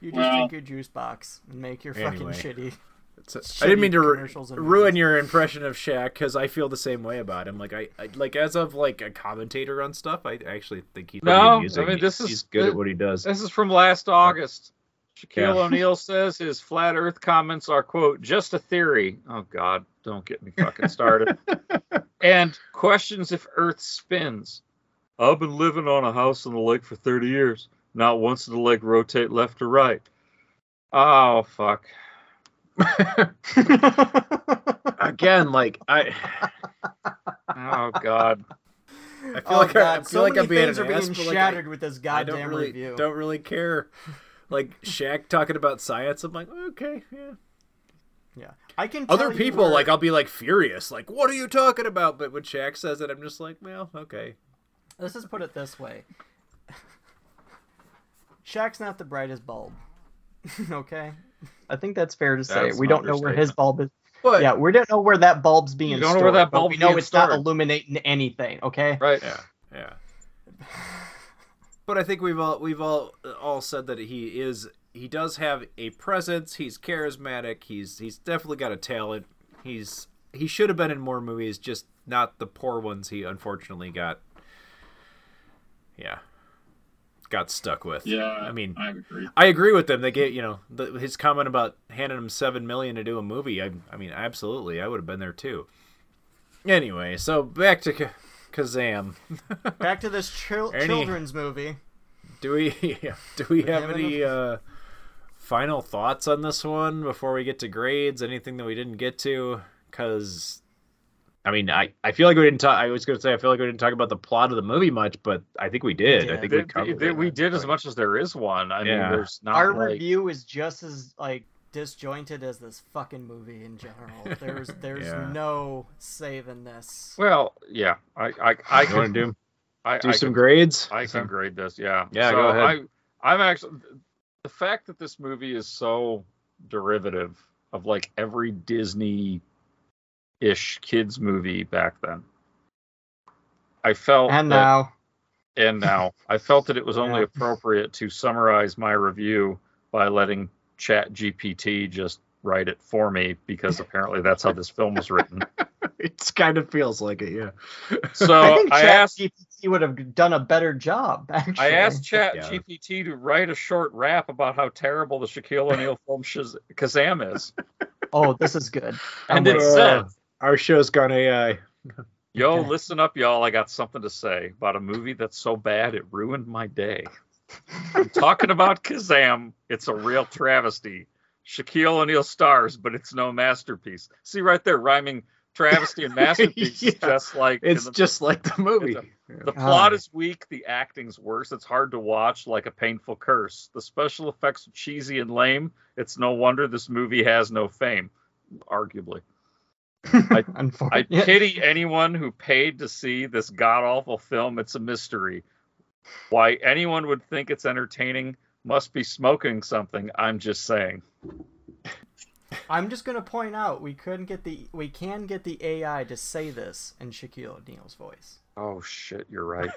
You just Well- drink your juice box and make your fucking shitty. It's- I didn't mean to ru- ruin your impression of Shaq because I feel the same way about him. Like I, I like as of like a commentator on stuff, I actually think he's No, amusing. I mean, this he's is- good this- at what he does. This is from last August. Shaquille Yeah. O'Neal says his flat Earth comments are quote just a theory. Oh God, don't get me fucking started. and questions if Earth spins. I've been living on a house on the lake for 30 years. Not once did the lake rotate left or right. Oh fuck. Again, like I, Oh God. I feel Oh like I, I god, feel so like I'm being an are ass, being but, like, shattered with this I goddamn don't really review. don't really care. Like Shaq talking about science, I'm like, okay, yeah. Yeah, I can. Other people, where- like, I'll be like furious, like, what are you talking about? But when Shaq says it, I'm just like, well, okay. Let's just put it this way. Shaq's not the brightest bulb. okay? I think that's fair to say. That's we don't know where his bulb is. But Yeah, we don't know where that bulb's being You don't know where that but bulb's we know being it's not illuminating anything, okay? Right. yeah, yeah. But I think we've all we've all all said that he is he does have a presence. He's charismatic. He's he's definitely got a talent. He's he should have been in more movies, just not the poor ones he unfortunately got. Yeah, got stuck with. yeah, I mean, I agree. I agree with them. They get you know the, his comment about handing him seven million to do a movie. I I mean absolutely, I would have been there too. Anyway, so back to K- Kazaam. Back to this chil- Ernie. children's movie. Do we do we have any uh, final thoughts on this one before we get to grades? Anything that we didn't get to? Because I mean, I, I feel like we didn't talk. I was going to say I feel like we didn't talk about the plot of the movie much, but I think we did. I think They- we covered they- it. we did as much as there is one. I mean, there's not Our like, review is just as like disjointed as this fucking movie in general. There's there's Yeah. no saving this. Well, yeah, I I I can do I, do I some can, grades? I can grade this. Yeah. Yeah, So go ahead. I I'm actually the fact that this movie is so derivative of like every Disney ish kids movie back then. I felt And that- now, and now I felt that it was only Yeah. appropriate to summarize my review by letting Chat GPT just write it for me because apparently that's how this film was written. It kind of feels like it, yeah. So I think I Chat asked GPT would have done a better job. Actually, I asked Chat Yeah. GPT to write a short rap about how terrible the Shaquille O'Neal film Shaz- Kazaam is, Oh, this is good. and I'm it with- said, Our show's gone AI. "Yo, listen up, y'all. I got something to say about a movie that's so bad it ruined my day. I'm talking about Kazaam. It's a real travesty. Shaquille O'Neal stars, but it's no masterpiece. See right there, rhyming travesty and masterpiece is Yeah. just like It's the- just like the movie. The plot is weak, the acting's worse, it's hard to watch like a painful curse. The special effects are cheesy and lame. It's no wonder this movie has no fame, arguably. I Unfortunately, pity anyone who paid to see this god awful film. It's a mystery. Why anyone would think it's entertaining must be smoking something. I'm just saying. I'm just gonna point out we couldn't get the we can get the AI to say this in Shaquille O'Neal's voice. Oh shit, you're right.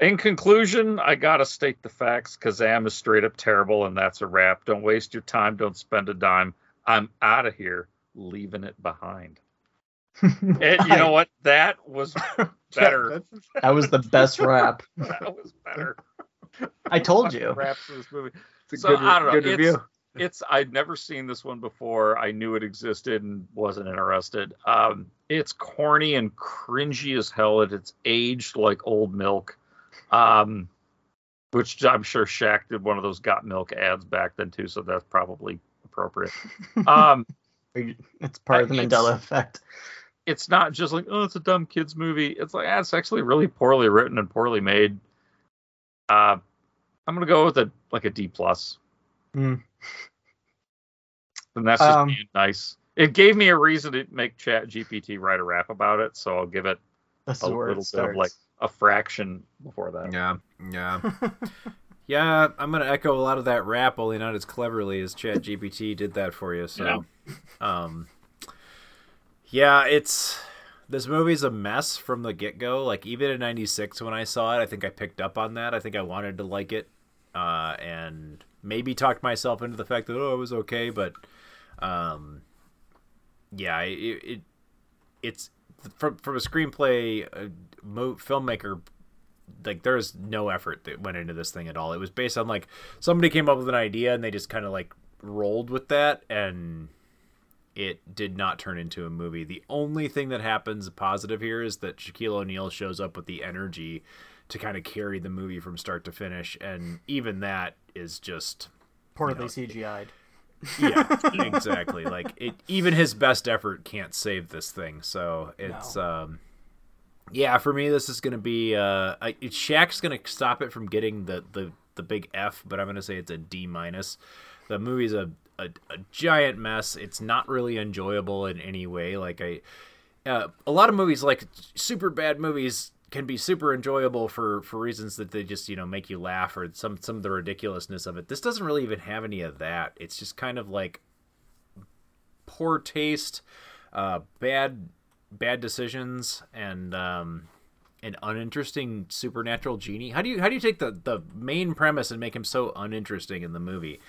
In conclusion, I gotta state the facts. Kazaam is straight up terrible, and that's a wrap. Don't waste your time. Don't spend a dime. I'm out of here, leaving it behind. And you know what? That was better. That was the best rap. that was better. I told you. Raps for this movie. It's a So, good, I don't know, good it's- review. It's I'd never seen this one before. I knew it existed and wasn't interested. Um, it's corny and cringy as hell. and It's aged like old milk. Um, which I'm sure Shaq did one of those got milk ads back then too, so that's probably appropriate. Um, It's part of the It's- Mandela effect. it's not just like oh it's a dumb kids movie. It's like ah, it's actually really poorly written and poorly made. Uh i'm gonna go with a like a d plus. Hmm. and that's just Um, being nice. It gave me a reason to make chat gpt write a rap about it so i'll give it This a little it bit of like a fraction before that. Yeah, yeah, yeah. I'm gonna echo a lot of that rap, only not as cleverly as Chat GPT did that for you. So, um, yeah, it's this movie's a mess from the get go. Like even in '96 when I saw it, I think I picked up on that. I think I wanted to like it, uh, and maybe talked myself into the fact that oh it was okay, but um, yeah, it, it it's from from a screenplay uh, mo- filmmaker like there's no effort that went into this thing at all. It was based on like somebody came up with an idea and they just kind of like rolled with that and it did not turn into a movie. The only thing that happens positive here is that Shaquille O'Neal shows up with the energy to kind of carry the movie from start to finish and even that is just Poorly you know, CGI'd. yeah, exactly. Like it, even his best effort can't save this thing. So it's, um, yeah, for me, this is gonna be, uh, I, Shaq's gonna stop it from getting the the the big F, but I'm gonna say it's a D minus. The movie's a, a a giant mess. It's not really enjoyable in any way. Like I, uh, a lot of movies, like super bad movies, can be super enjoyable for for reasons that they just you know make you laugh or some some of the ridiculousness of it. This doesn't really even have any of that. It's just kind of like poor taste, uh, bad bad decisions, and um, an uninteresting supernatural genie. How do you how do you take the the main premise and make him so uninteresting in the movie?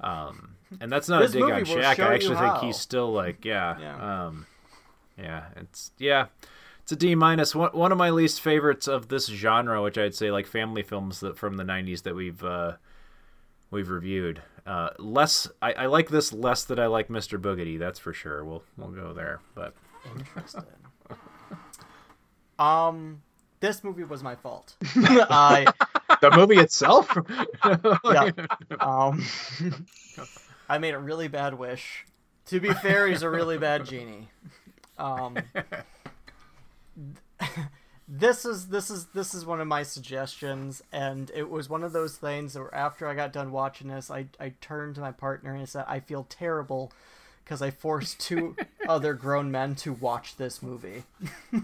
Um, and that's not a dig on will Shaq. I actually think he's still like yeah, Yeah. um, yeah. It's yeah. It's a D minus. One one of my least favorites of this genre, which I'd say like family films that from the '90s that we've uh, we've reviewed. Uh, less, I, I like this less than I like Mr. Boogedy. That's for sure. We'll we'll go there, but Interesting. um, this movie was my fault. I The movie itself. yeah. Um, I made a really bad wish. To be fair, he's a really bad genie. Um, this is this is this is one of my suggestions, and it was one of those things where after I got done watching this, I I turned to my partner and I said, "I feel terrible." Because I forced two other grown men to watch this movie.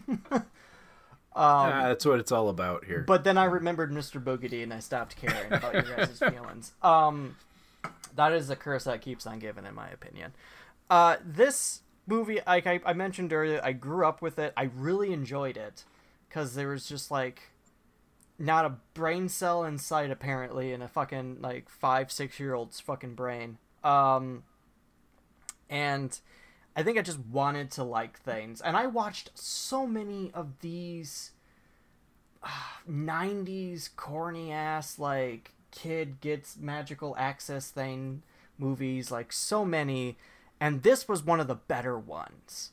ah, that's what it's all about here. But then I remembered Mr. Boogedy and I stopped caring about your guys' feelings. Um, that is the curse that keeps on giving, in my opinion. Uh, this movie, like I, I mentioned earlier, I grew up with it. I really enjoyed it because there was just like not a brain cell inside apparently in a fucking like five six year old's fucking brain. Um, and I think I just wanted to like things, and I watched so many of these ah, 90s corny ass like kid gets magical access thing movies like so many. And this was one of the better ones.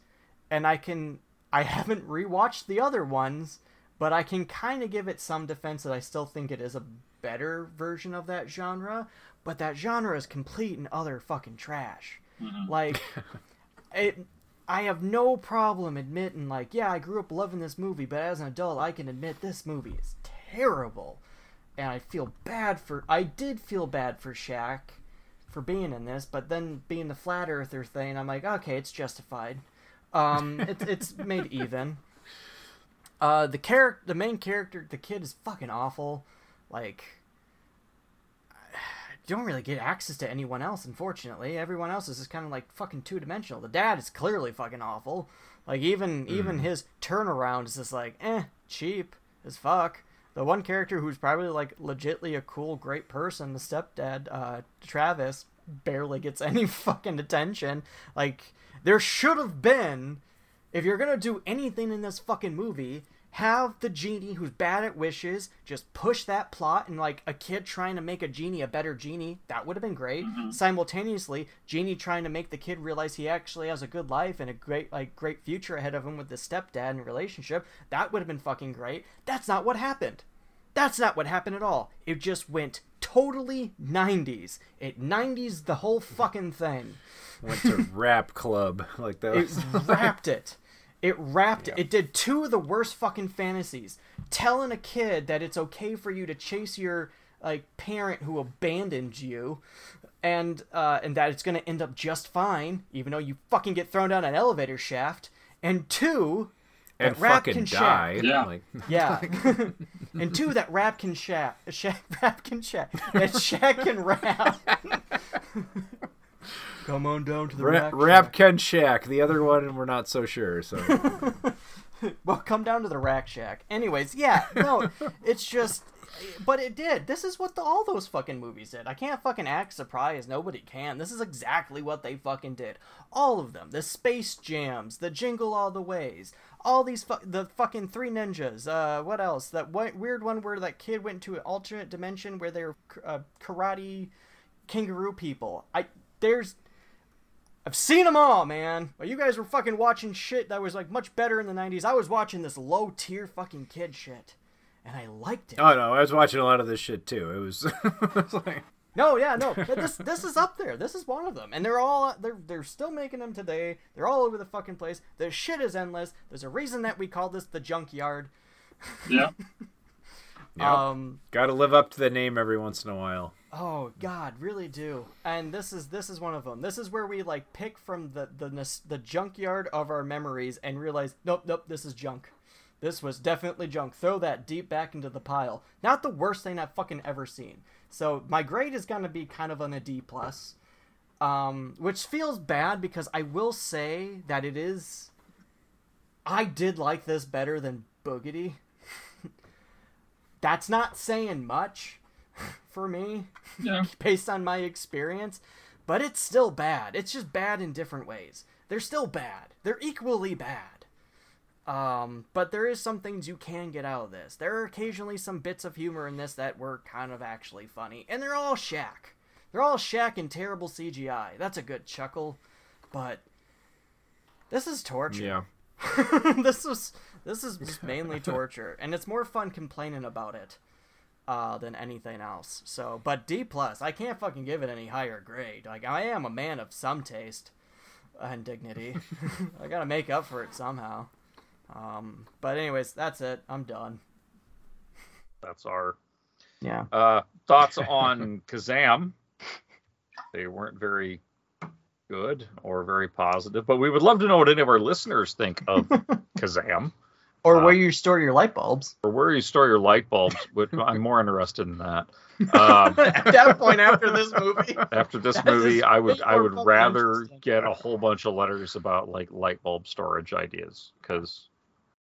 And i can i haven't rewatched the other ones but i can kind of give it some defense that i still think it is a better version of that genre. But that genre is complete and other fucking trash like it I have no problem admitting, like, yeah, I grew up loving this movie, but as an adult, I can admit this movie is terrible. And I feel bad for. I did feel bad for Shaq for being in this, but then being the flat earther thing, I'm like, okay, it's justified. Um, it's it's made even. Uh, the character, the main character, the kid is fucking awful. Like, you don't really get access to anyone else, unfortunately. Everyone else is just kind of like fucking two dimensional. The dad is clearly fucking awful. Like even even his turnaround is just like eh, cheap as fuck. The one character who's probably like legitly a cool, great person, the stepdad, uh, Travis, barely gets any fucking attention. Like there should have been if you're gonna do anything in this fucking movie, have the genie who's bad at wishes just push that plot and like a kid trying to make a genie a better genie that would have been great. Mm-hmm. Simultaneously genie trying to make the kid realize he actually has a good life and a great like great future ahead of him with his stepdad and relationship that would have been fucking great. That's not what happened. That's not what happened at all. It just went totally 90s it 90s the whole fucking thing. Went to rap club like that. it Was... wrapped it. It wrapped it. It did two of the worst fucking fantasies. Telling a kid that it's okay for you to chase your like parent who abandoned you, and uh, and that it's gonna end up just fine, even though you fucking get thrown down an elevator shaft. And two, and that rap fucking can die. shack. Yeah. Like, Yeah. and two, that rap can shack. Shack rap can shack. That shack can rap. Come on down to the Ra- rap. rap shack. Ken Shack. The other one, we're not so sure. So Well, come down to the rack shack. Anyways, yeah, no, it's just, but it did. This is what the, all those fucking movies did. I can't fucking act surprised. Nobody can. This is exactly what they fucking did. All of them. The Space Jams, the Jingle All the Ways, all these fu- the fucking Three Ninjas. Uh, what else? That one, weird one where that kid went to an alternate dimension where they're uh, karate kangaroo people. I there's I've seen them all, man. But you guys were fucking watching shit that was like much better in the 90s. I was watching this low tier fucking kid shit. And I liked it. Oh no, I was watching a lot of this shit too. It was, it was like No, yeah, no. This this is up there. This is one of them. And they're all they're they're still making them today. They're all over the fucking place. The shit is endless. There's a reason that we call this the junkyard. Yeah. Yep. Um got to live up to the name every once in a while. Oh God, really do. And this is this is one of them. This is where we like pick from the the the junkyard of our memories and realize, nope, nope, this is junk. This was definitely junk. Throw that deep back into the pile. Not the worst thing I've fucking ever seen. So my grade is gonna be kind of on a D plus, um, which feels bad because I will say that it is. I did like this better than Boogedy. That's not saying much for me Yeah. based on my experience, but it's still bad. It's just bad in different ways. They're still bad. They're equally bad. Um, but there is some things you can get out of this. There are occasionally some bits of humor in this that were kind of actually funny, and they're all Shaq. They're all Shaq and terrible CGI. That's a good chuckle, but this is torture Yeah. this is this is mainly torture, and it's more fun complaining about it uh, than anything else. So, but D plus, I can't fucking give it any higher grade. Like I am a man of some taste and dignity. I gotta make up for it somehow. Um, but anyways, that's it. I'm done. That's our Yeah. uh, thoughts on Kazaam. They weren't very good or very positive, but we would love to know what any of our listeners think of Kazaam Or Uh, where you store your light bulbs. or where you store your light bulbs. Which I'm more interested in that. Um, At that point, after this movie, after this movie, I would I would rather get a whole bunch of letters about like light bulb storage ideas because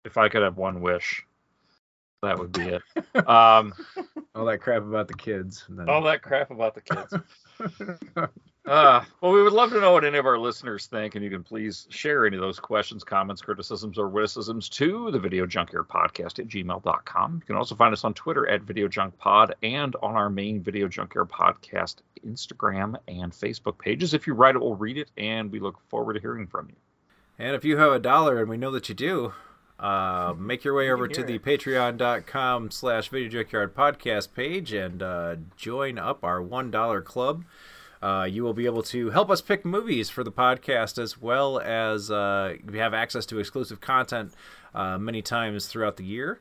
if I could have one wish, that would be it. Um, All that crap about the kids. And then... all that crap about the kids. Uh, well, we would love to know what any of our listeners think, and you can please share any of those questions, comments, criticisms, or witticisms to the Video Junkyard Podcast at gmail.com. You can also find us on Twitter at Video Junk Pod and on our main Video Junkyard Podcast Instagram and Facebook pages. If you write it, we'll read it, and we look forward to hearing from you. And if you have a dollar, and we know that you do, uh, make your way over to the it. patreon.com slash video junkyard podcast page and uh, join up our $1 club. Uh, you will be able to help us pick movies for the podcast as well as uh, we have access to exclusive content uh, many times throughout the year.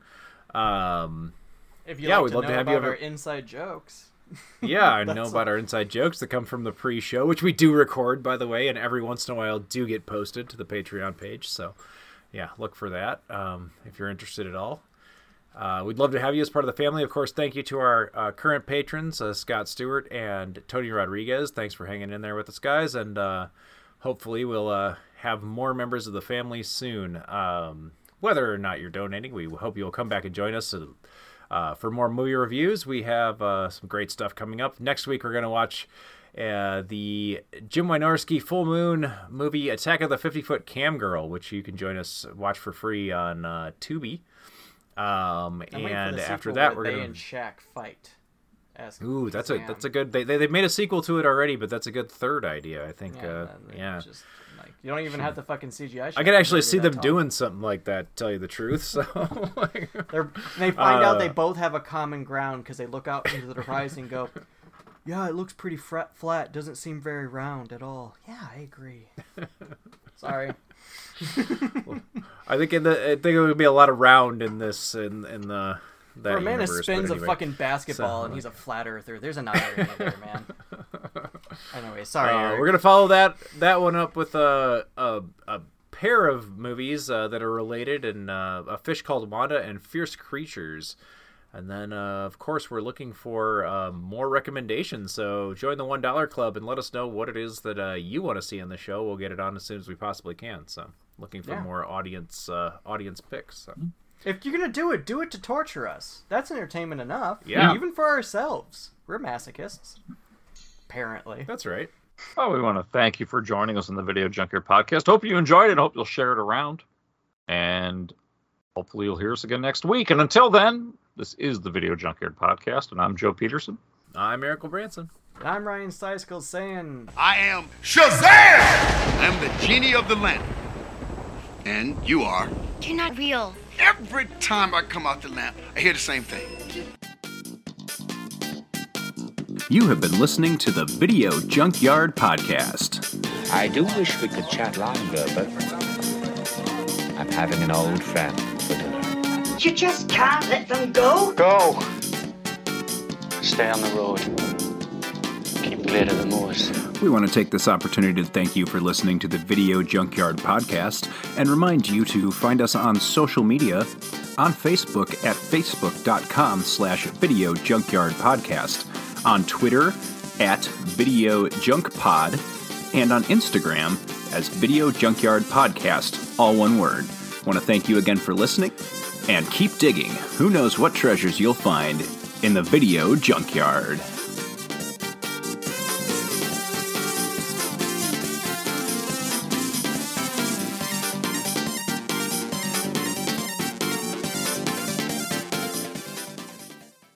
Um, if you Yeah, like we'd to love to have you over- our inside jokes. yeah, I know about our inside jokes that come from the pre-show, which we do record, by the way, and every once in a while do get posted to the Patreon page. So, yeah, look for that um, if you're interested at all. Uh, we'd love to have you as part of the family. Of course, thank you to our uh, current patrons, uh, Scott Stewart and Tony Rodriguez. Thanks for hanging in there with us, guys, and uh, hopefully we'll uh, have more members of the family soon. Um, whether or not you're donating, we hope you'll come back and join us. Uh, for more movie reviews, we have some great stuff coming up. Next week, we're going to watch the Jim Wynorski full moon movie Attack of the 50 Foot Cam Girl, which you can join us watch for free on Tubi. Um, I'm and after that, we're gonna. and Shaq fight. As Ooh, that's a Shazam. that's a good. They, they they made a sequel to it already, but that's a good third idea. I think. Yeah, uh, and then they yeah. Just, like, you don't even have the fucking CGI. I could you actually see them doing something like that. Tell you the truth. So. They're, they find out they Uh, both have a common ground because they look out into the horizon and go, "Yeah, it looks pretty flat. Doesn't seem very round at all." Yeah, I agree. Sorry. I think in the I think it would be a lot of round in this in in the that a man who universe, spins anyway. a fucking basketball So, and he's a flat earther, there's an irony there, man. Anyway, sorry. Uh, we're gonna follow that that one up with a a, a pair of movies uh, that are related, and uh, a fish called Wanda and Fierce Creatures. And then, uh, of course, we're looking for uh, more recommendations. So join the one dollar club and let us know what it is that uh, you want to see on the show. We'll get it on as soon as we possibly can. So looking for Yeah. more audience uh, audience picks. So. If you're gonna do it, do it to torture us. That's entertainment enough. Yeah. Even for ourselves. We're masochists. Apparently. That's right. Well, we want to thank you for joining us on the Video Junkyard podcast. Hope you enjoyed it. Hope you'll share it around. And hopefully you'll hear us again next week. And until then, this is the Video Junkyard podcast, and I'm Joe Peterson. I'm Miracle Branson. And I'm Ryan Seiskell saying I am Shazam! I'm the genie of the lamp. And you are. You're not real. Every time I come out the lamp, I hear the same thing. You have been listening to the Video Junkyard Podcast. I do wish we could chat longer, but I'm having an old friend for dinner. You just can't let them go. Go! Stay on the road. Keep clear of the moors. We want to take this opportunity to thank you for listening to the Video Junkyard Podcast and remind you to find us on social media on Facebook at facebook.com slash video junkyard podcast, on Twitter at video junk pod, and on Instagram as Video Junkyard Podcast, all one word. Want to thank you again for listening and keep digging. Who knows what treasures you'll find in the Video Junkyard.